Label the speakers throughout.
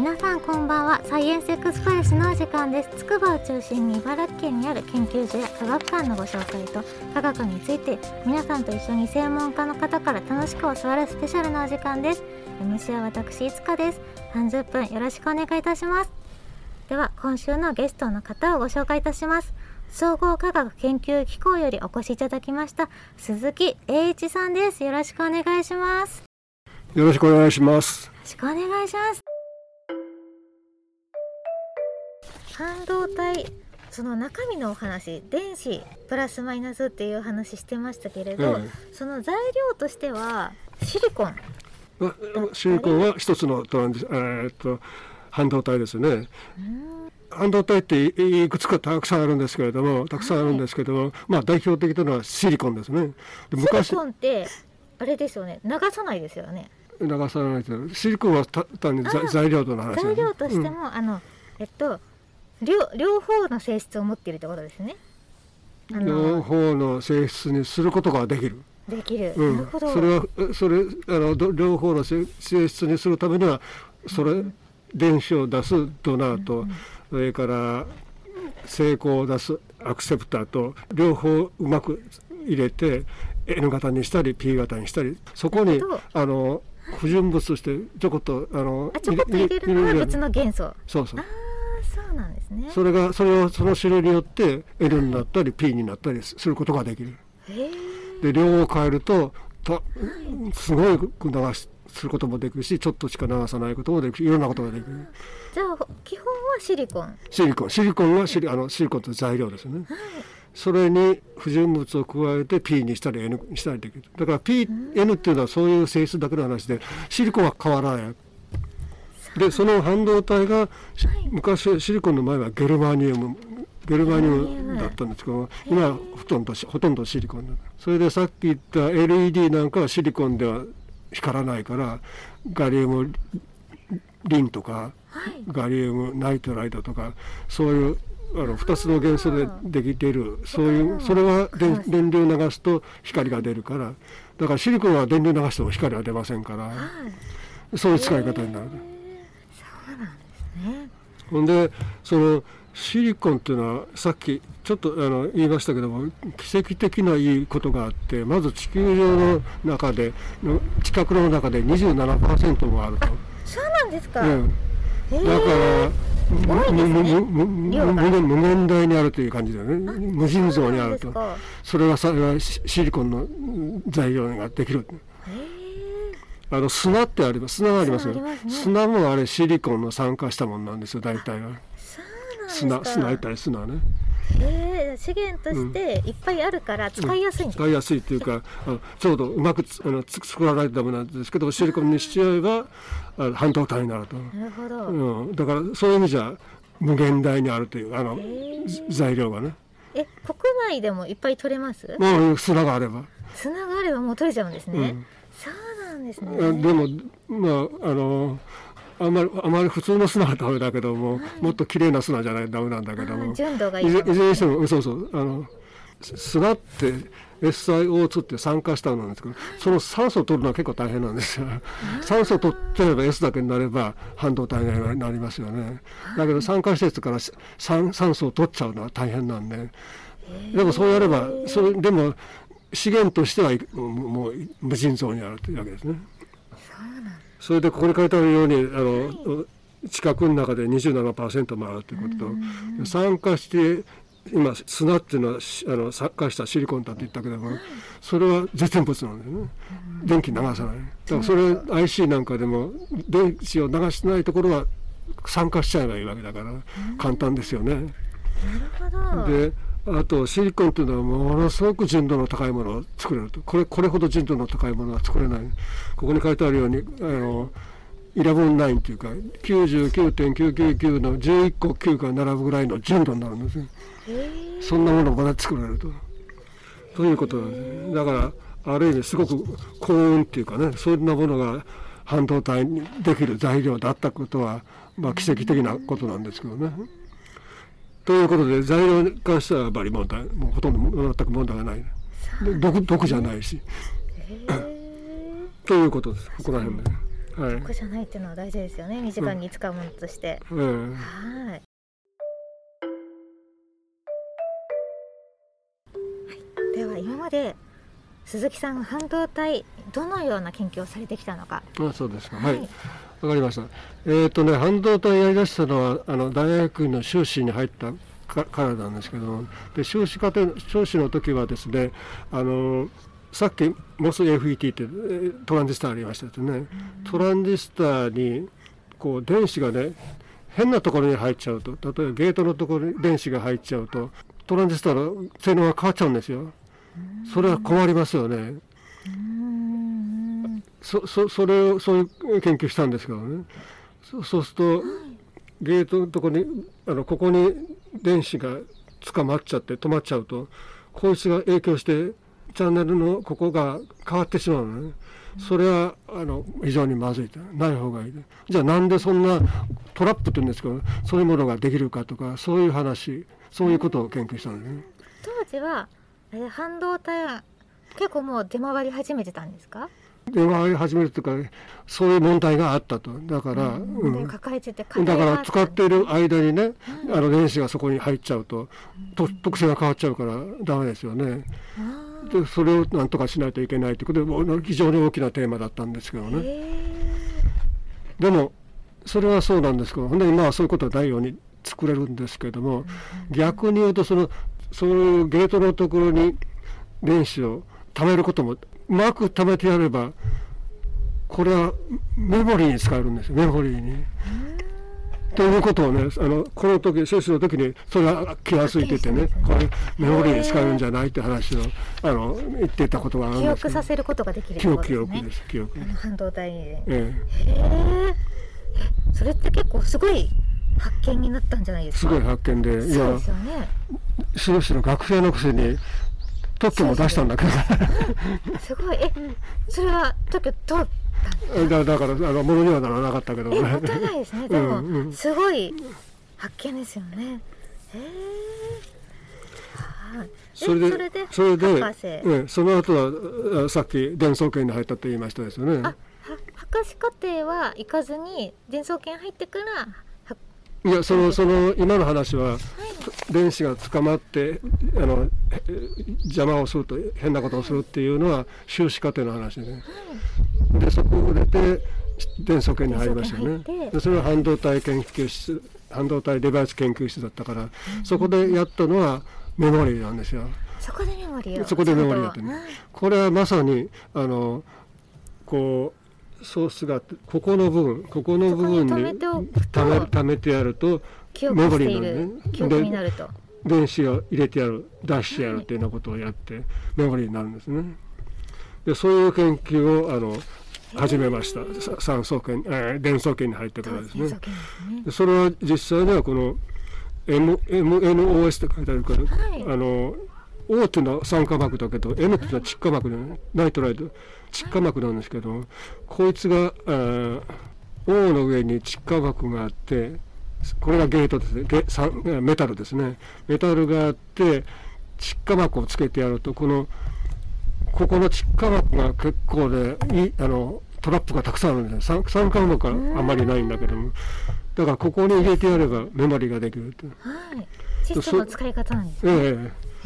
Speaker 1: 皆さんこんばんは。サイエンスエクスプレスのお時間です。筑波を中心に茨城県にある研究所や科学館のご紹介と科学について皆さんと一緒に専門家の方から楽しく教わるスペシャルなお時間です。MC は私いつかです30分よろしくお願いいたしますでは今週のゲストの方をご紹介いたします。総合科学研究機構よりお越しいただきました鈴木英一さんです。よろしくお願いします。
Speaker 2: よろしくお願いします。
Speaker 1: よろしくお願いします半導体その中身のお話電子プラスマイナスっていう話してましたけれど、
Speaker 2: え
Speaker 1: その材料としてはシリコン。
Speaker 2: まシリコンは一つのトランジ、えーっと半導体ですね。半導体っていいくつかたくさんあるんですけれどもたくさんあるんですけども、まあ代表的なのはシリコンですね。で
Speaker 1: シリコンってあれですよね。流さないですよね。
Speaker 2: 流さないとシリコンはた単に材料との話ですね。
Speaker 1: 材料として
Speaker 2: うん。
Speaker 1: も、あのえっと両両方の性質を持っているってことですね。あ
Speaker 2: 両
Speaker 1: の
Speaker 2: 方の性質にすることができる。
Speaker 1: できる、
Speaker 2: うん。
Speaker 1: なるほど。
Speaker 2: それはそれあのど両方の性性質にするためにはそれ電子を出すドナーと、それから成功を出すアクセプターと両方うまく入れて N 型にしたり P 型にしたりそこにあの不純物としてちょこっとあの
Speaker 1: あちょこっと入れるのは別の元素。あ
Speaker 2: そうそう
Speaker 1: そうなんですね。
Speaker 2: それがそれをその種類によって N になったり P になったりすることができる。で量を変えるとたすごい流しすることもできるしちょっとしか流さないこともできるしいろんなことができる。
Speaker 1: じゃあ基本はシリコン。
Speaker 2: シリコン。シリコンがシリあのシリコンという材料ですよね、それに不純物を加えて P にしたり N にしたりできる。だから PN っていうのはそういう性質だけの話でシリコンは変わらないでその半導体が、し昔シリコンの前はゲルマニウムゲルマニウムだったんですけど今はほとんどしほとんどシリコン。だそれでさっき言った LED なんかはシリコンでは光らないからガリウムリンとか
Speaker 1: はい。
Speaker 2: ガリウムナイトライトとかそういうあの2つの元素でできているそういうそれは電電流流すと光が出るから。だからシリコンは電流流しても光は出ませんから。
Speaker 1: はい。
Speaker 2: そういう使い方になる。ほんでそのシリコンっていうのはさっきちょっとあの言いましたけども奇跡的ないいことがあってまず地球上の中での地殻の中で27%もあると。
Speaker 1: そうなんですか、
Speaker 2: だから、無限大にあるという感じだよね。無尽蔵にあると。
Speaker 1: そ
Speaker 2: れはさシシリコンのうん材料ができる。あの砂ってあります。砂がありますよ
Speaker 1: ね
Speaker 2: 砂もあれシリコンの酸化したものなんですよ。大体は。砂
Speaker 1: か
Speaker 2: 砂いったり砂ね。
Speaker 1: へえ資源としていっぱいあるから使いやすいんです、
Speaker 2: 使いやすいっていうか、あのちょうどうまくつあのつ作られたものなんですけど、シリコンにしちゃえばあ半導体になると。
Speaker 1: なるほど、
Speaker 2: うん、だからそういう意味じゃ無限大にあるというあの
Speaker 1: へえ
Speaker 2: ず材料がね。
Speaker 1: え国内でもいっぱい取れます？
Speaker 2: もう砂があれば。
Speaker 1: 砂があればもう取れちゃうんですね、
Speaker 2: うん。
Speaker 1: そうなんですね。
Speaker 2: あでもまああのあんまりあまり普通の砂はダメだけども、もっと綺麗な砂じゃないとダメなんだけども
Speaker 1: あ純度がいい。
Speaker 2: いずれにしてもそうそうあのす砂って SiO2 って酸化したのなんですけどその酸素を取るのは結構大変なんですよ。酸素を取っちゃえば S だけになれば半導体になりますよね。だけど酸化施設から酸酸素を取っちゃうのは大変なんで。でもそうやればそれでも資源としてはもう無尽蔵にあるというわけですね。それでここに書いてあるようにあの、地殻の中で27%もあるということと、酸化して今砂っていうのはしあの酸化したシリコンだって言ったけども、それは絶縁物なんだよね。電気流さない。だからそれ IC なんかでも電子を流してないところは酸化しちゃえばいいわけだから簡単ですよね。
Speaker 1: なるほど
Speaker 2: であとシリコンっていうのはものすごく純度の高いものを作れると。これこれほど純度の高いものは作れない。ここに書いてあるようにあの119っていうか99.999の11個9が並ぶぐらいの純度になるんですよ
Speaker 1: へえ
Speaker 2: そんなものをまだ作れると。ということなんですだからある意味すごく幸運っていうかねそんなものが半導体にできる材料だったことは、まあ、奇跡的なことなんですけどね。ということで材料に関してはやっぱり問題もうほとんど全く問題がない。で毒毒じゃないし。
Speaker 1: へえ
Speaker 2: ということです。ここら辺で、はい。
Speaker 1: 得じゃないっていうのは大事ですよね。身近に使うものとして、
Speaker 2: うん。
Speaker 1: はい。はい。では今まで鈴木さんが半導体どのような研究をされてきたのか？
Speaker 2: あそうですか。はい。わかりました。えっ、とね半導体やりだしたのはあの大学院の修士に入ったかからなんですけどもで修士課程修士の時はですねあのさっき MOSFET ってえートランジスタありましたよね。トランジスタにこう電子がね変なところに入っちゃうと。例えばゲートのところに電子が入っちゃうとトランジスタの性能が変わっちゃうんですよそれは困りますよね。そそそれをそういう研究したんですけどね。そそうするとゲートのとこにあのここに電子が捕まっちゃって止まっちゃうとこいつが影響してチャンネルのここが変わってしまうのね。それはあの非常にまずいと。ない方がいいじゃあなんでそんなトラップって言うんですけどそういうものができるかとかそういう話そういうことを研究したんですね
Speaker 1: 当時はえー半導体は結構もう出回り始めてたんですか、
Speaker 2: 出回り始めるというかそういう問題があったと。だから、うん。
Speaker 1: で抱えてて
Speaker 2: だから使っている間にね、
Speaker 1: うん。
Speaker 2: あの電子がそこに入っちゃうとと特性が変わっちゃうからダメですよね。
Speaker 1: あ
Speaker 2: でそれをなんとかしないといけないということで非常に大きなテーマだったんですけど
Speaker 1: ー
Speaker 2: ね。
Speaker 1: へ
Speaker 2: でもそれはそうなんですけどほんで今はそういうことはないように作れるんですけども逆に言うとそのそういうゲートのところに電子を貯めることもうまく貯めてやればこれはメモリーに使えるんですよ。メモリーに。ということをねあのこの時修士の時にそれは気が付いててねこれメモリーに使えるんじゃないって話をあの言ってたことがあるん
Speaker 1: 記
Speaker 2: ですけど。
Speaker 1: 憶させることができるって
Speaker 2: 記憶記憶です記憶。
Speaker 1: 半導体で。へ
Speaker 2: え。
Speaker 1: え。それって結構すごい発見になったんじゃないですか？
Speaker 2: えすごい発見でいや
Speaker 1: そうですよね
Speaker 2: 修士の学生のくせに特許も出したんだけど
Speaker 1: すごいえそれは特許通ったんですか？
Speaker 2: だだからあのものにはならなかったけど
Speaker 1: え、
Speaker 2: ね
Speaker 1: もったいないですね。でも、
Speaker 2: うんうん
Speaker 1: すごい発見ですよね。へえ。はい。
Speaker 2: それで
Speaker 1: それで、
Speaker 2: それで
Speaker 1: 博士。
Speaker 2: ええその後はあさっき伝送圏に入ったと言いましたですよね
Speaker 1: あ、は博士課程は行かずに、伝送研入ってから、はい
Speaker 2: やそのその今の話は
Speaker 1: い。
Speaker 2: 電子が捕まってあのへ邪魔をすると変なことをするっていうのは修士課程の話で、ね、でそこを出て電素圏に入りましたよね。でそれは半導体研究室半導体デバイス研究室だったから、そこでやったのはメモリーなんですよ。
Speaker 1: そこでメモリーを。
Speaker 2: そこでメモリーやってね。
Speaker 1: はい。
Speaker 2: これはまさにあのこうソースがここの部分ここの部分に
Speaker 1: そこに貯めておくと
Speaker 2: 貯めてやるとメモリー
Speaker 1: になると。
Speaker 2: 電子を入れてやる出してやるっていうようなことをやってメモリーになるんですね。でそういう研究をあの始めましたさ酸素圏、えー、電素圏に入ってからですね
Speaker 1: ね。
Speaker 2: でそれは実際にはこの M MNOS って書いてあるから、
Speaker 1: はい
Speaker 2: あの O っていうのは酸化膜だけど N っていうのは窒化膜で、ね、ナイトライト窒化膜なんですけどこいつがあー O の上に窒化膜があってこれがゲートですねゲ酸メタルですねメタルがあって窒化膜をつけてやるとこのここの窒化膜が結構ねいいあのトラップがたくさんあるんですよ酸酸化膜はあんまりないんだけどもだからここに入れてやればメモリができるって
Speaker 1: はい。システムの使い方なんですね。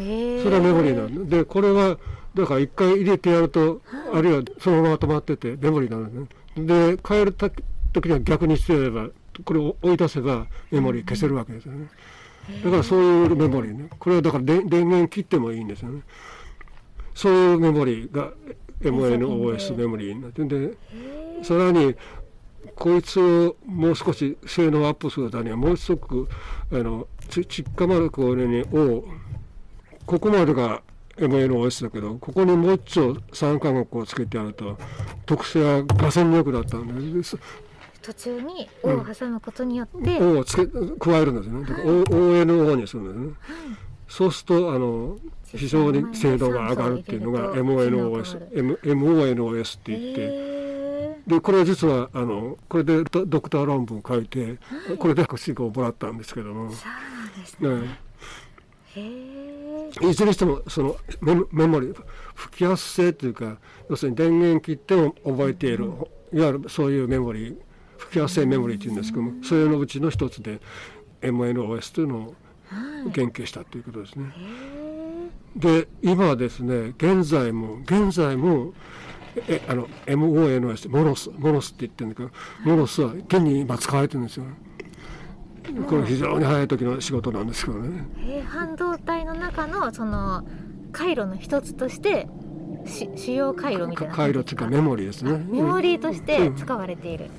Speaker 2: ええ。それはメモリーなんででこれはだから一回入れてやると、あ。るいはそのまま止まっててメモリーなんですね。で変えるた時には逆にしてればこれを追い出せばメモリー消せるわけですよね。だからそういうメモリーね。これはだから電電源切ってもいいんですよね。そういうメモリーが MNOS メモリーになって。でさらにこいつをもう少し性能をアップするためにはもう一つあのち窒化丸く俺に O ここまでが MNOS だけどここにもう一丁酸化膜をつけてやると特性はガソン力だったんです
Speaker 1: 途中に O を挟むことによって、
Speaker 2: O をつけ加えるんですよね。だから O- ONO にするんですね。そうするとあの非常に精度が上がるっていうのが MNOS M MONOS って言って。
Speaker 1: へ
Speaker 2: でこれは実はあのこれでドドクター論文書いてこれで博士号をもらったんですけども、
Speaker 1: ーそうですね。
Speaker 2: ね。
Speaker 1: へえ。
Speaker 2: いずれにしてもそのメモリ吹きやす性というか要するに電源切っても覚えているいわゆるそういうメモリー吹き合わせメモリーっていうんですけどもそれのうちの一つで MNOS というのを研究したということですね。で今はですね現在も現在もえあの MONS モノスモノスって言ってるんだけどモノスは現に今使われてるんですよ。これ非常に早い時の仕事なんですけどね。
Speaker 1: えー、半導体の中のその回路の一つとしてし主要回路みたいな
Speaker 2: 回路っていうかメモリーですね。
Speaker 1: メモリーとして使われている。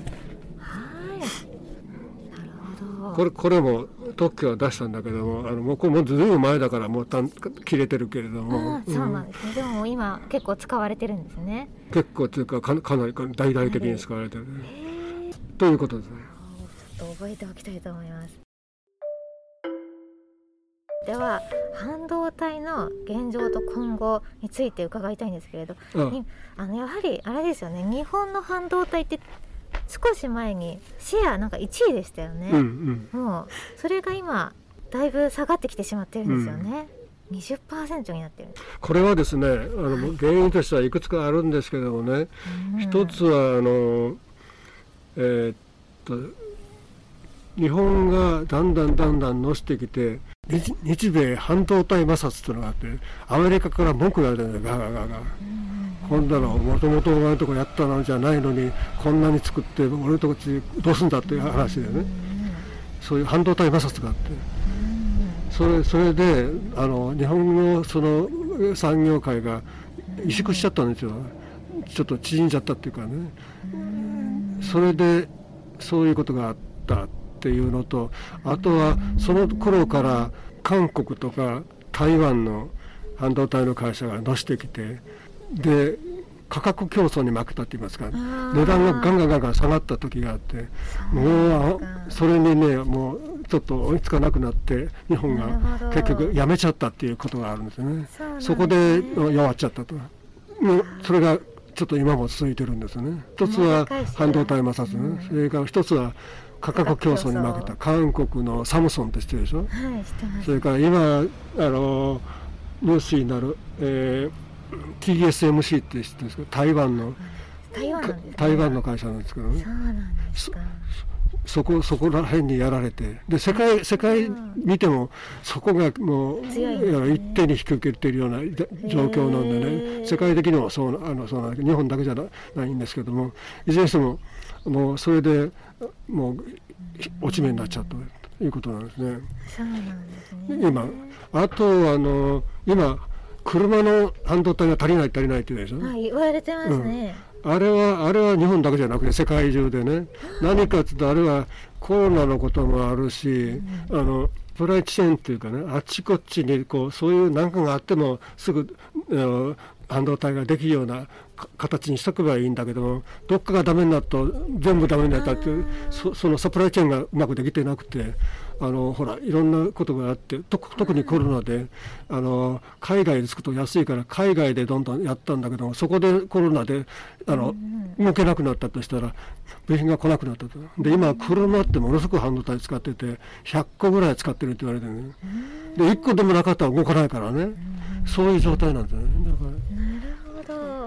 Speaker 1: はい。なるほど。
Speaker 2: これこれも特許は出したんだけどもあのもうこれもうずいぶん前だからもうたん切れてるけれども
Speaker 1: そうなんですね、でも今結構使われてるんですね。
Speaker 2: 結構というかかかなり大々的に使われてる、
Speaker 1: へえ。
Speaker 2: ということですね。
Speaker 1: と覚えておきたいと思います。では半導体の現状と今後について伺いたいんですけれど、
Speaker 2: うん。
Speaker 1: にあのやはりあれですよね。日本の半導体って少し前にシェアなんか1位でしたよね、
Speaker 2: うんうん。
Speaker 1: もうそれが今だいぶ下がってきてしまってるんですよね、20%になってる。
Speaker 2: これはですねあの原因としてはいくつかあるんですけどもね、一つはあのえーっと日本がだんだんだんだん乗してきて日日米半導体摩擦っていうのがあってアメリカから文句言われてるんだよガーガーガーガ。ー。こんなのもともとお前のとこやったのじゃないのにこんなに作って俺のとこどうすんだっていう話でね。そういう半導体摩擦があって。それそれであの日本のその産業界が萎縮しちゃったんですよ。ちょっと縮んじゃったっていうかね。それでそういうことがあったっていうのとあとはその頃から韓国とか台湾の半導体の会社がのしてきてで価格競争に負けたって言いますか
Speaker 1: ー。
Speaker 2: 値段がガンガンガンガン下がった時があってもうあそれにねもうちょっと追いつかなくなって日本が結局やめちゃったっていうことがあるんですよね。
Speaker 1: そね。
Speaker 2: そこで弱っちゃったと。もうそれがちょっっと今も続いてるんですよね。一つは半導体摩擦ね、それから一つは価格競争に負けた韓国のサムソンって知ってるでしょ？
Speaker 1: はい
Speaker 2: それから今あのニュースになる、えー、TSMC って知ってるんですけど台湾の
Speaker 1: 台湾
Speaker 2: 台湾の会社なんですけどね。
Speaker 1: そうなんですか。
Speaker 2: そこそこら辺にやられて。で世界世界見てもそこがもう、
Speaker 1: ね。
Speaker 2: 一手に引き受けているような状況なんでね。世界的にもそうあのそうなんだけど日本だけじゃないんですけどもいずれにしてももうそれでもう落ち目になっちゃうということなんですね。
Speaker 1: そうなんですね。
Speaker 2: 今あとあの今車の半導体が足りない足りないって言うでしょ、
Speaker 1: はい言われてますね、
Speaker 2: あれはあれは日本だけじゃなくて世界中でね。何かっていうとあれはコロナのこともあるし、あのプライチェーンっていうかねあっちこっちにこうそういう何かがあってもすぐあの半導体ができるような形にしとけばいいんだけどもどっかがダメになると全部ダメになったってそそのサプライチェーンがうまくできてなくてあのほらいろんなことがあって特にコロナであの海外で作ると安いから海外でどんどんやったんだけどそこでコロナであの動けなくなったとしたら部品が来なくなったと。で今車ってものすごく半導体使ってて100個ぐらい使ってるって言われてねで1個でもなかったら動かないからね。そういう状態なんですよね。だから。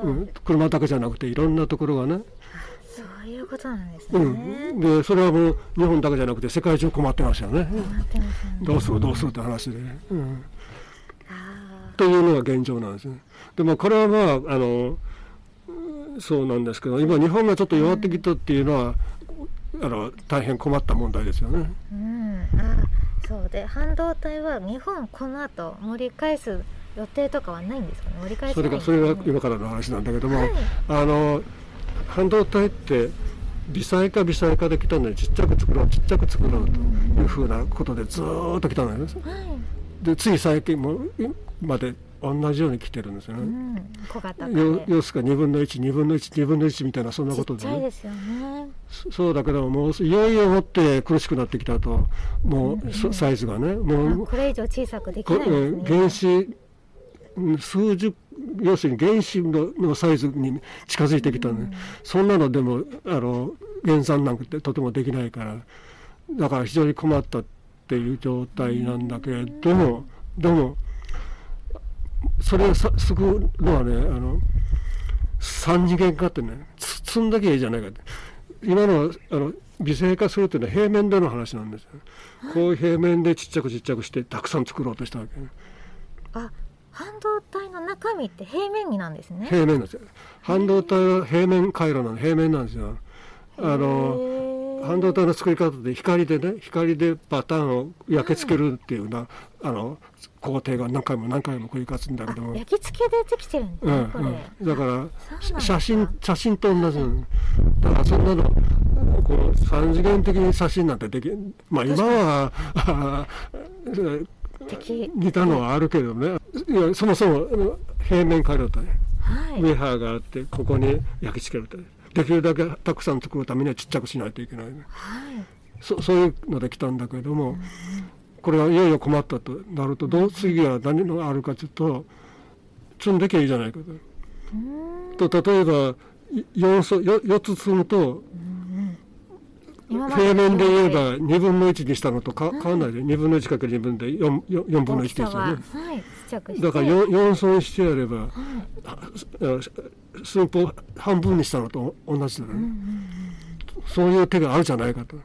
Speaker 2: うん、車だけじゃなくていろんなところがね、
Speaker 1: そういうことなんです
Speaker 2: う
Speaker 1: ね、
Speaker 2: ん、でそれはもう日本だけじゃなくて世界中困ってますよね、
Speaker 1: なってますよね。
Speaker 2: どうするどうするって話で、うん、
Speaker 1: あ
Speaker 2: というのが現状なんですね。でもこれはまああのうんそうなんですけど今日本がちょっと弱ってきたっていうのは、あの大変困った問題ですよね。
Speaker 1: ーうん。あそう。で半導体は日本この後盛り返す予定とかはないんですかね？盛り返せ
Speaker 2: それがそれが今からの話なんだけども、
Speaker 1: はい。
Speaker 2: あの半導体って微細化微細化できたのでちっちゃく作ろうちっちゃく作ろうというふうなことでずーっと来たのよね。
Speaker 1: はい、
Speaker 2: でつい最近もまで同じように来てるんですよね。
Speaker 1: うん、小型化
Speaker 2: よ
Speaker 1: で
Speaker 2: 要するに2分の12分の12分の1みたいなそんなことで,、ね、
Speaker 1: ちゃいですよね。
Speaker 2: そそうだけどもういよいよもって苦しくなってきたと。もう、そサイズがね。
Speaker 1: あ
Speaker 2: もう
Speaker 1: これ以上小さくでき
Speaker 2: こ
Speaker 1: ないですね。
Speaker 2: 原子うん数十要するに原子のサイズに近づいてきたね、そんなのでもあの減産なんてとてもできないからだから非常に困ったっていう状態なんだけれども、でもそれをさ救うのはねあの3次元化ってね積んだけいいじゃないかって。今のあの微細化するっていうのは平面での話なんですよ、こういう平面でちっちゃくちっちゃくしてたくさん作ろうとしたわけね。
Speaker 1: あ半導体の中身って平面になんですね。
Speaker 2: 平面なんですよ。半導体は平面回路なの平面なんですよ。あの
Speaker 1: の
Speaker 2: 半導体の作り方で光でね光でパターンを焼き付けるっていうような、あの工程が何回も何回も繰り返すんだけど。も、
Speaker 1: 焼き付けでできてるんですね、
Speaker 2: うんだから写真写真と同じなのだからそんなのこう三次元的に写真なんてできまあ今は似たのはあるけどねそもそも平面回路とね。
Speaker 1: はい。
Speaker 2: ウェハーがあってここに焼き付けるとできるだけたくさん作るためにはちっちゃくしないといけないね
Speaker 1: はい。
Speaker 2: そそういうので来たんだけども、これはいよいよ困ったとなるとどう次は何があるかというと積んできゃいいじゃないか
Speaker 1: うーん。
Speaker 2: と。と例えば 4, 層よ4つ積むと平面で言えば2分の1にしたのとか変わんないで。2分の 1×2 分で 4, 4分の1ですよね。だから 4, 4層にしてやればあ寸法半分にしたのと同じだね、そういう手があるじゃないかと。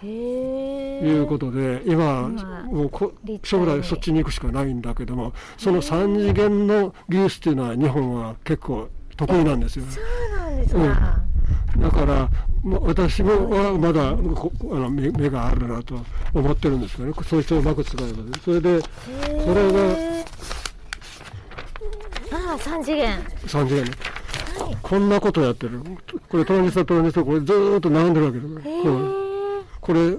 Speaker 2: いうことで今
Speaker 1: 今
Speaker 2: もうこ将来そっちに行くしかないんだけどもその3次元の技術っていうのは日本は結構得意なんですよ。
Speaker 1: そうなんですか、
Speaker 2: だからま私もはまだこあの目目があるなと思ってるんですけどね。そいつをうまく使えばね。それでこれが
Speaker 1: ああ三次元。
Speaker 2: 3次元
Speaker 1: はい。
Speaker 2: こんなことやってる。これトランジスタトランジスタこれずーっと並んでるわけだから。これ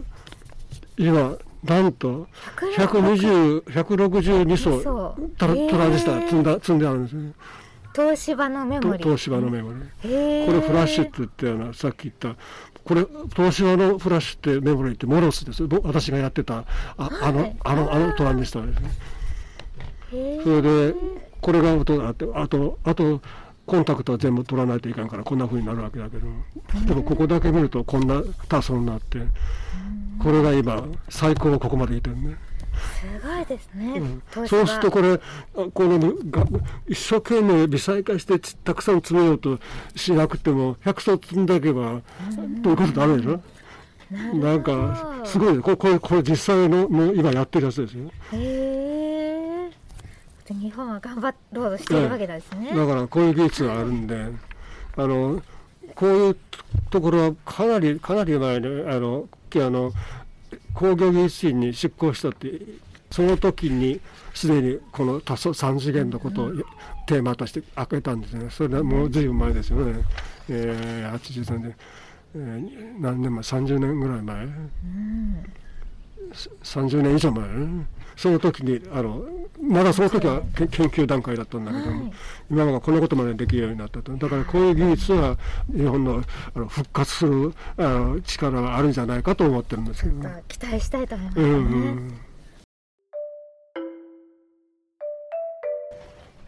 Speaker 2: 今なんと
Speaker 1: 160
Speaker 2: 120 162層トランジスタ積んだ積んであるんですね
Speaker 1: 東芝のメモリ
Speaker 2: と東芝のメモリこれフラッシュって言ったようなさっき言ったこれ東芝のフラッシュってメモリってモロスです。ぼ私がやってたああのあのあのトランジスタですね。それでこれが音があってあとあとコンタクトは全部取らないといかんからこんな風になるわけだけど。でもここだけ見るとこんな多層になってこれが今最高ここまでいってるね、
Speaker 1: すごいですね、
Speaker 2: うん。そうするとこれあこのが一生懸命微細化してちたくさん詰めようとしなくても100層積んでいけばということになるでしょ
Speaker 1: な
Speaker 2: んかすごいこれこれこれ実際のもう今やってるやつですよ。
Speaker 1: へえで日本は頑張ろうとしてるわけですね、
Speaker 2: だからこういう技術があるんであのこういうところはかなりかなり前にあのきあの工業技術院に出向したってその時にすでにこの多層三次元のことをテーマとして開けたんですね。それはもうずいぶん前ですよね、えー、83年、えー何年前？30年ぐらい前？
Speaker 1: うん。
Speaker 2: 30年以上前？ねその時にあのまだその時はけ研究段階だったんだけども、
Speaker 1: はい。
Speaker 2: 今はこのことまでできるようになったとだからこういう技術は日本のあの復活するあの力はあるんじゃないかと思ってるんですけど。ね。
Speaker 1: 期待したいと思いますね、
Speaker 2: うん。うん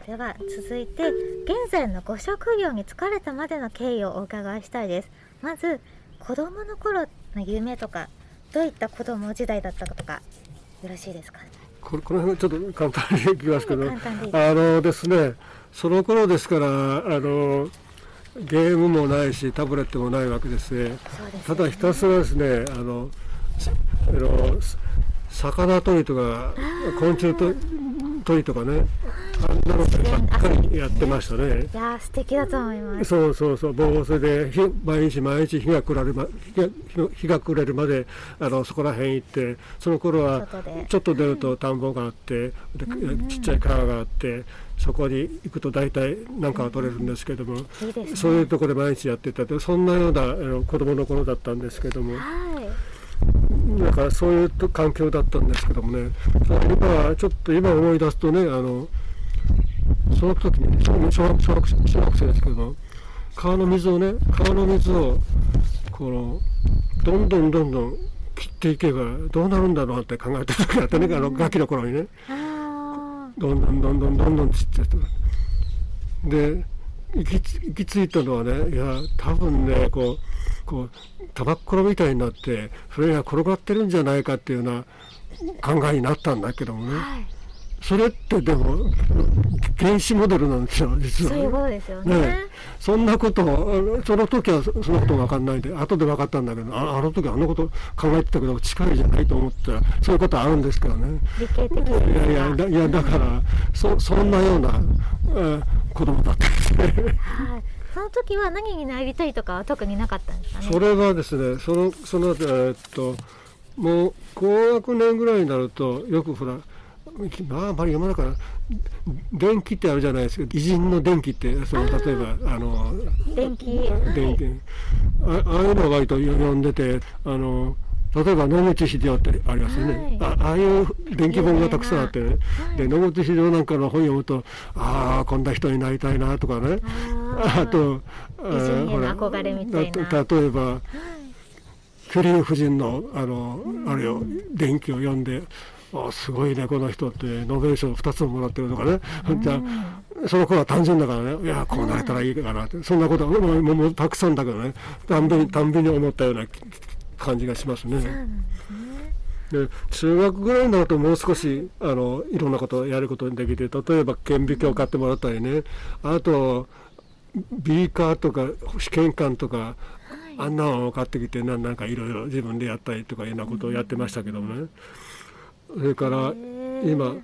Speaker 1: では続いて現在のご職業に就かれたまでの経緯をお伺いしたいです。まず子供の頃の夢とかどういった子供時代だったかとかよろしいですか
Speaker 2: これこの辺ちょっと簡単にいきますけどあのですねその頃ですからあのゲームもないしタブレットもないわけですね。
Speaker 1: す
Speaker 2: ただひたすらですねあのさあのさ魚取りとか昆虫と取りとかねあんなのばっかりやってましたね。
Speaker 1: いやー素敵だと思います。
Speaker 2: そうそうそう、もうそれでひ毎日毎日日が暮れるま日が日が暮れるまであのそこら辺行って、その頃はちょっと出ると田んぼがあって、でちっちゃい川があって、そこに行くと大体何かは取れるんですけども、
Speaker 1: いいですね。
Speaker 2: そういうところで毎日やってた。とそんなようなあの子供の頃だったんですけども。
Speaker 1: はい
Speaker 2: だからそういうと環境だったんですけどもね、ただ今はちょっと今思い出すとね、あのその時に小小学小学生小学生ですけども、川の水をね、川の水をこのどんどんどんどん切っていけばどうなるんだろうって考えてた時あってね、あのガキの頃にね、
Speaker 1: あ
Speaker 2: どんどんどんどんどんどん散ってた。で行きつ行き着いたのはねいや多分ねこうこうタバッコロみたいになってそれが転がってるんじゃないかっていうような考えになったんだけどもね。
Speaker 1: ーはい。
Speaker 2: それってでも原子モデルなんですよ実は、
Speaker 1: そういうことですよね。
Speaker 2: ねそんなことをその時はそそのこと分かんないで後で分かったんだけどああの時あんなこと考えてたけど近いじゃないと思ったらそういうことはあるんですけどね。
Speaker 1: 理系的
Speaker 2: いやいやだいやだからそそんなような、えー子供だったんですね。
Speaker 1: はいその時は何になりたいとかは特になかったんですかね？
Speaker 2: それはですねそのそのえーっともう高学年ぐらいになるとよくほらまああまり読まないから電気ってあるじゃないですか偉人の電気ってその例えばあの
Speaker 1: 電気。
Speaker 2: 電気。あああいうのを割と読んでてあの例えば野口英世ってありますよね、
Speaker 1: はい。
Speaker 2: あああいう電気本がたくさんあってね、
Speaker 1: はい。
Speaker 2: で野口英世なんかの本読むとああこんな人になりたいなとかね。
Speaker 1: あ
Speaker 2: あとほら。例えばキュリー夫人のあの、あれを電気を読んであすごいねこの人ってノーベル賞2つももらってるとかね、じゃあその頃は単純だからね。いやこうなれたらいいかなって。そんなことはもうもうもうたくさんだけどね。たんびにたんびに思ったような感じがしますね。
Speaker 1: ですね。
Speaker 2: で中学ぐらいになるともう少しあのいろんなことをやることにできて例えば顕微鏡を買ってもらったりね。あとビーカーとか試験管とかあんなのを買ってきてななんかいろいろ自分でやったりとかいうようなことをやってましたけどもね。それから今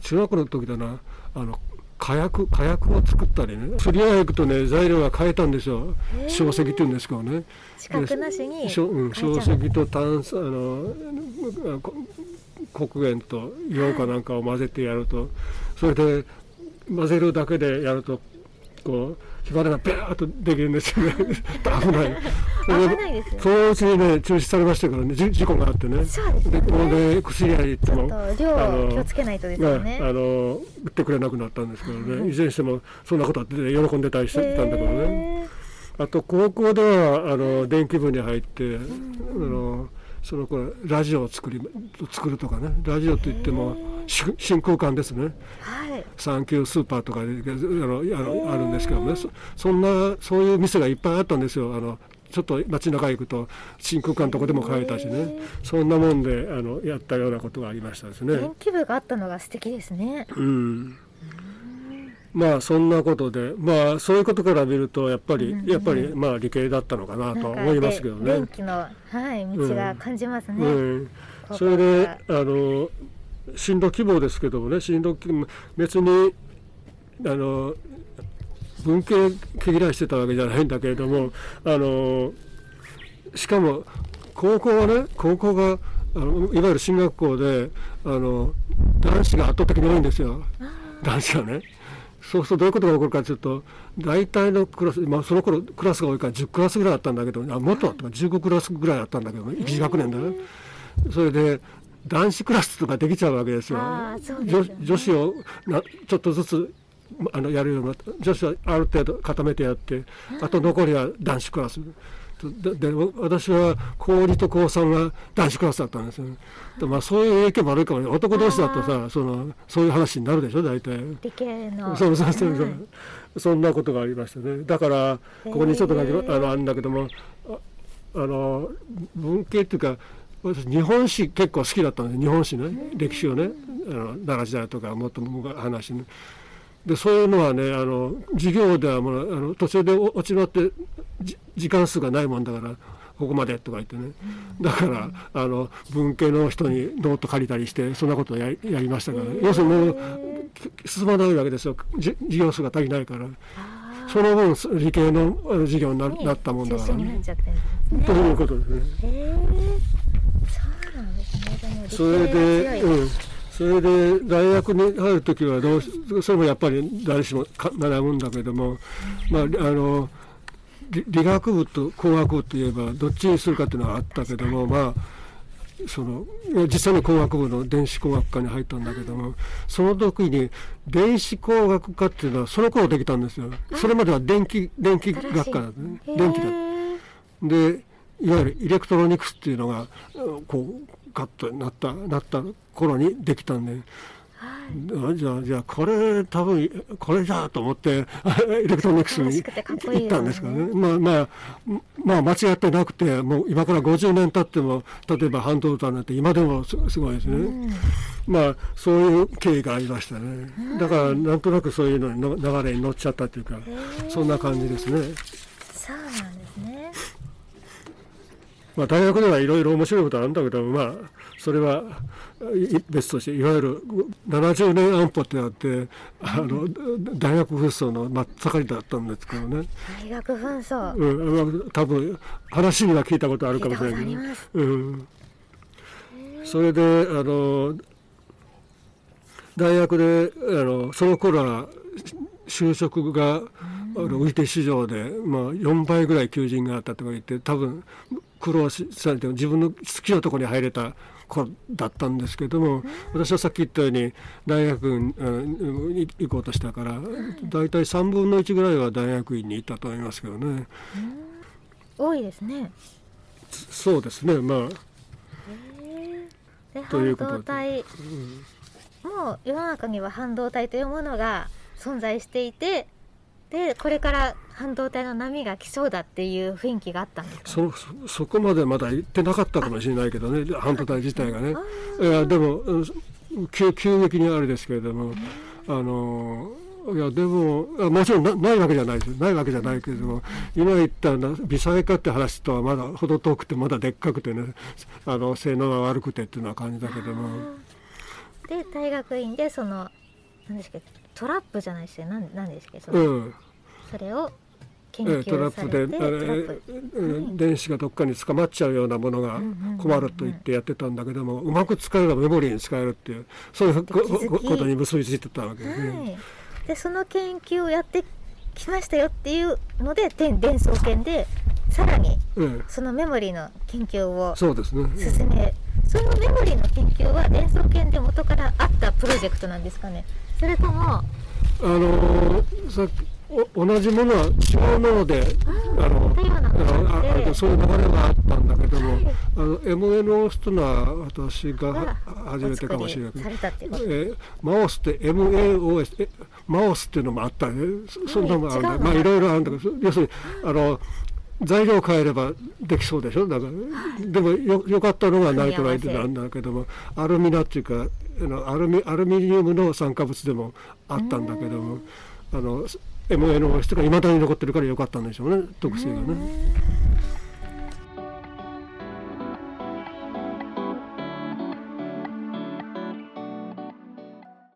Speaker 2: 中学の時だな。あの火薬火薬を作ったりね。釣り屋行くとね材料が変えたんですよ。硝石っていうんですけどね。硝石と炭素あの黒鉛と硫黄かなんかを混ぜてやるとそれで混ぜるだけでやるとこう火花がビャーッとできるんですよね。危ないそのうちにね中止されましたからね。じ事故があってね。
Speaker 1: そうです
Speaker 2: でこで薬屋に行っても
Speaker 1: 量を気をつけないとですよね。
Speaker 2: あの売ってくれなくなったんですけどね。いずれにしてもそんなことあって喜んでたりしてたんだけどね。
Speaker 1: へ
Speaker 2: あと高校ではあの電気部に入って、あのその頃ラジオを作り作るとかね。ラジオといってもし真空管ですね。
Speaker 1: ーはい。
Speaker 2: サンキュースーパーとかであのあのあるんですけどね。そそんなそういう店がいっぱいあったんですよ。あのちょっと街中行くと真空管とかでも買えたしね。そんなもんであのやったようなことがありましたですね。
Speaker 1: 電。気部があったのが素敵ですね。
Speaker 2: うん。まあそんなことでまあそういうことから見るとやっぱり、
Speaker 1: うんうん
Speaker 2: やっぱりまあ理系だったのかなと思いますけどね。
Speaker 1: で電気のはい道が感じますね、
Speaker 2: うん、
Speaker 1: ここ
Speaker 2: それで
Speaker 1: が
Speaker 2: あの進路希望ですけどもね進路希望別にあの文系毛嫌いしてたわけじゃないんだけれどもあのしかも高校はね高校があのいわゆる進学校であの男子が圧倒的に多いんですよ男子がね。そうするとどういうことが起こるかというと大体のクラス、まあ、その頃クラスが多いから10クラスぐらいあったんだけどあもっとあったか15クラスぐらいあったんだけど1学年でね。それで男子クラスとかできちゃうわけですよ。
Speaker 1: すよ
Speaker 2: 女
Speaker 1: ね
Speaker 2: 女子をなちょっとずつあのやるようにな女子はある程度固めてやってあと残りは男子クラス。でで私は高2と高3が男子クラスだったんですよ、ね。でまあそういう影響もあるかも。ね男同士だとさそのそういう話になるでしょ大体。
Speaker 1: 理系の
Speaker 2: そうそうそうそう、
Speaker 1: はい
Speaker 2: そんなことがありましたね。だからここにちょっとだけ、
Speaker 1: へー。
Speaker 2: あのあるんだけどもああの文系っていうか私日本史結構好きだったんです日本史ね。歴史をね。あの奈良時代とかもっと昔話ねでそういうのはねあの授業ではもうあの途中で落ちまってじ時間数がないもんだからここまでとか言ってね。だからあの文系の人にノート借りたりしてそんなことをやりやりましたから、ね、要するにもう進まないわけですよ。じ授業数が足りないから。
Speaker 1: あ
Speaker 2: その分理系の授業になったもんだから。ねということですね。
Speaker 1: そ
Speaker 2: れで、うん、それで大学に入る時はどうしそれもやっぱり誰しもか悩むんだけども、まああの理理学部と工学部といえばどっちにするかっていうのはあったけどもまあその実際に工学部の電子工学科に入ったんだけどもその時に電子工学科っていうのはその頃できたんですよ。それまでは電気電気学科だったね電気だ。でいわゆるイレクトロニクスっていうのがうんこうガッとなったなった頃にできたんで。あじゃあじゃあこれ多分これじゃと思ってエレクトロニクスに行ったんですからね。まあまあまあ間違ってなくてもう今から50年経っても例えば半導体なんて今でもすごいですね、うん、まあそういう経緯がありましたね。だからなんとなくそういうのに流れに乗っちゃったというかそんな感じですね。
Speaker 1: そうなんですね
Speaker 2: まあ大学ではいろいろ面白いことあるんだけどまあそれは別としていわゆる70年安保ってあってあの大学紛争の真っ盛りだったんですけどね。
Speaker 1: 大学紛争。
Speaker 2: うん多分話には聞いたことあるかもしれないけど、うん、それであの大学であのその頃は就職が、あの売り手市場で、まあ、4倍ぐらい求人があったとか言って多分苦労されて自分の好きなところに入れた子だったんですけども、私はさっき言ったように大学に行こうとしたから大体3分の1ぐらいは大学院に行ったと思いますけどね。
Speaker 1: 多いですね。
Speaker 2: そうですねま
Speaker 1: あ。ということで。もう世の中には半導体というものが存在していてでこれから半導体の波が来そうだっていう雰囲気があったんです
Speaker 2: そそこまでまだ言ってなかったかもしれないけどね半導体自体がね。いやでも急急激にあれですけれども、あのいやでももちろんなないわけじゃないです。ないわけじゃないけれども今言った微細化って話とはまだ程遠くてまだでっかくてねあの性能が悪くてっていうような感じだけども。
Speaker 1: で大学院でその何ですかトラップじゃないですよ何何ですかその、うん、それを研究トラップで、え
Speaker 2: ー、電子がどっかに捕まっちゃうようなものが困ると言ってやってたんだけども、うまく使えばメモリーに使えるっていうそういうことに結びついてたわけですね。はい、
Speaker 1: でその研究をやってきましたよっていうので伝送研でさらにそのメモリーの研究を進め、そうですね。そのメモリーの研究は伝送研で元からあったプロジェクトなんですかね。それともあ
Speaker 2: のさ同じものは違うものであのああそういう流れがあったんだけども、はい、あの MNO スというのは私が初めてかもしれない。えマオスって MAOS マオスっていうのもあったね。そんなのもあるんだ。まあいろいろあるんだけど要するにあの材料変えればできそうでしょ？だから、でもよよかったのがナイトライトなんだけどもアルミナっていうかあのアルミアルミニウムの酸化物でもあったんだけどもあの MA の質がいまだに残ってるから良かったんでしょうね特性がね。